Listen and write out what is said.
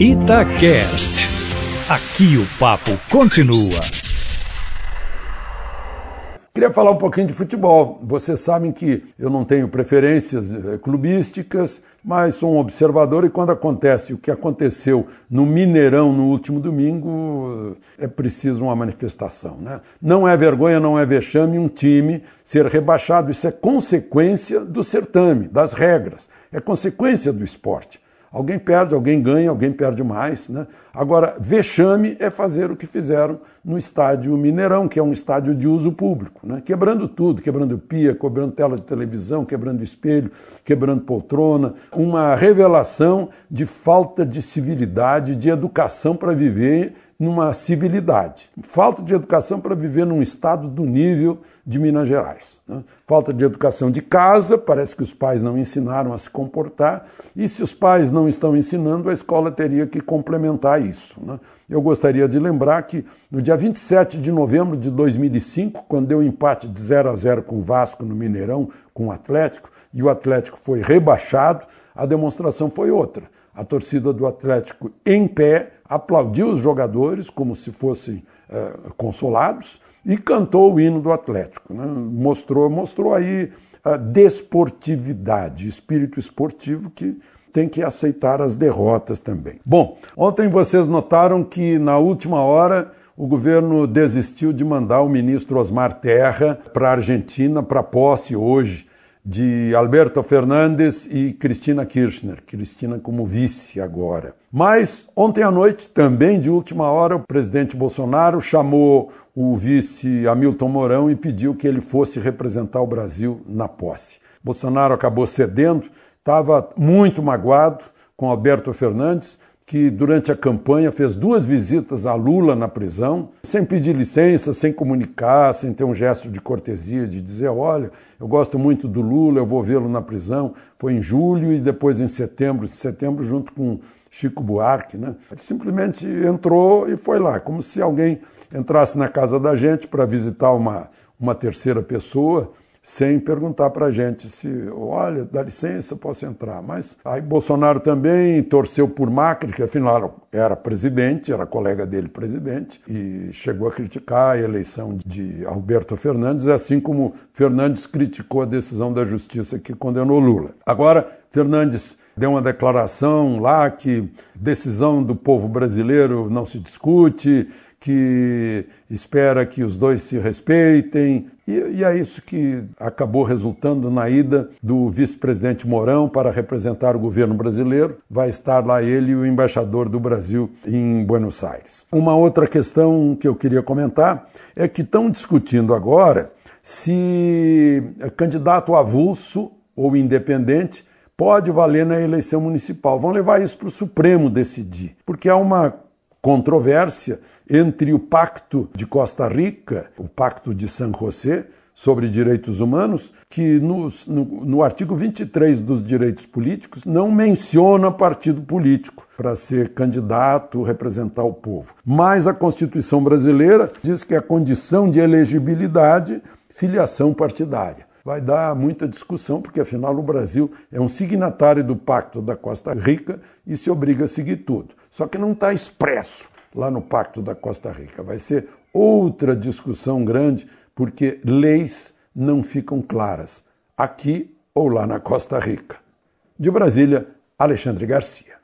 Itacast. Aqui o papo continua. Queria falar um pouquinho de futebol. Vocês sabem que eu não tenho preferências eh, clubísticas, mas sou um observador e quando acontece o que aconteceu no Mineirão no último domingo, é preciso uma manifestação. Né? Não é vergonha, não é vexame um time ser rebaixado. Isso é consequência do certame, das regras, é consequência do esporte. Alguém perde, alguém ganha, alguém perde mais. Né? Agora, vexame é fazer o que fizeram no estádio Mineirão, que é um estádio de uso público, né? quebrando tudo, quebrando pia, quebrando tela de televisão, quebrando espelho, quebrando poltrona. Uma revelação de falta de civilidade, de educação para viver numa civilidade. Falta de educação para viver num estado do nível de Minas Gerais. Né? Falta de educação de casa, parece que os pais não ensinaram a se comportar, e se os pais não estão ensinando, a escola teria que complementar isso. Né? Eu gostaria de lembrar que no dia 27 de novembro de 2005, quando deu empate de 0 a 0 com o Vasco no Mineirão, com o Atlético, e o Atlético foi rebaixado, a demonstração foi outra. A torcida do Atlético em pé aplaudiu os jogadores como se fossem é, consolados e cantou o hino do Atlético. Né? Mostrou, mostrou aí a desportividade, espírito esportivo que tem que aceitar as derrotas também. Bom, ontem vocês notaram que na última hora o governo desistiu de mandar o ministro Osmar Terra para a Argentina para posse hoje de Alberto Fernandes e Cristina Kirchner, Cristina como vice agora. Mas ontem à noite, também de última hora, o presidente Bolsonaro chamou o vice Hamilton Mourão e pediu que ele fosse representar o Brasil na posse. Bolsonaro acabou cedendo, estava muito magoado com Alberto Fernandes, que durante a campanha fez duas visitas a Lula na prisão, sem pedir licença, sem comunicar, sem ter um gesto de cortesia, de dizer: olha, eu gosto muito do Lula, eu vou vê-lo na prisão. Foi em julho e depois em setembro, setembro junto com Chico Buarque. Né? Ele simplesmente entrou e foi lá, como se alguém entrasse na casa da gente para visitar uma, uma terceira pessoa sem perguntar para a gente se, olha, dá licença, posso entrar. Mas aí Bolsonaro também torceu por Macri, que afinal era presidente, era colega dele presidente, e chegou a criticar a eleição de Alberto Fernandes, assim como Fernandes criticou a decisão da justiça que condenou Lula. Agora, Fernandes deu uma declaração lá que decisão do povo brasileiro não se discute, que espera que os dois se respeitem. E, e é isso que acabou resultando na ida do vice-presidente Mourão para representar o governo brasileiro. Vai estar lá ele e o embaixador do Brasil em Buenos Aires. Uma outra questão que eu queria comentar é que estão discutindo agora se candidato avulso ou independente pode valer na eleição municipal. Vão levar isso para o Supremo decidir, porque há uma controvérsia entre o Pacto de Costa Rica, o Pacto de San José, sobre direitos humanos, que no, no, no, artigo 23 dos direitos políticos não menciona partido político para ser candidato, representar o povo. Mas a Constituição brasileira diz que a condição de elegibilidade, filiação partidária vai dar muita discussão, porque afinal o Brasil é um signatário do Pacto da Costa Rica e se obriga a seguir tudo. Só que não está expresso lá no Pacto da Costa Rica. Vai ser outra discussão grande, porque leis não ficam claras, aqui ou lá na Costa Rica. De Brasília, Alexandre Garcia.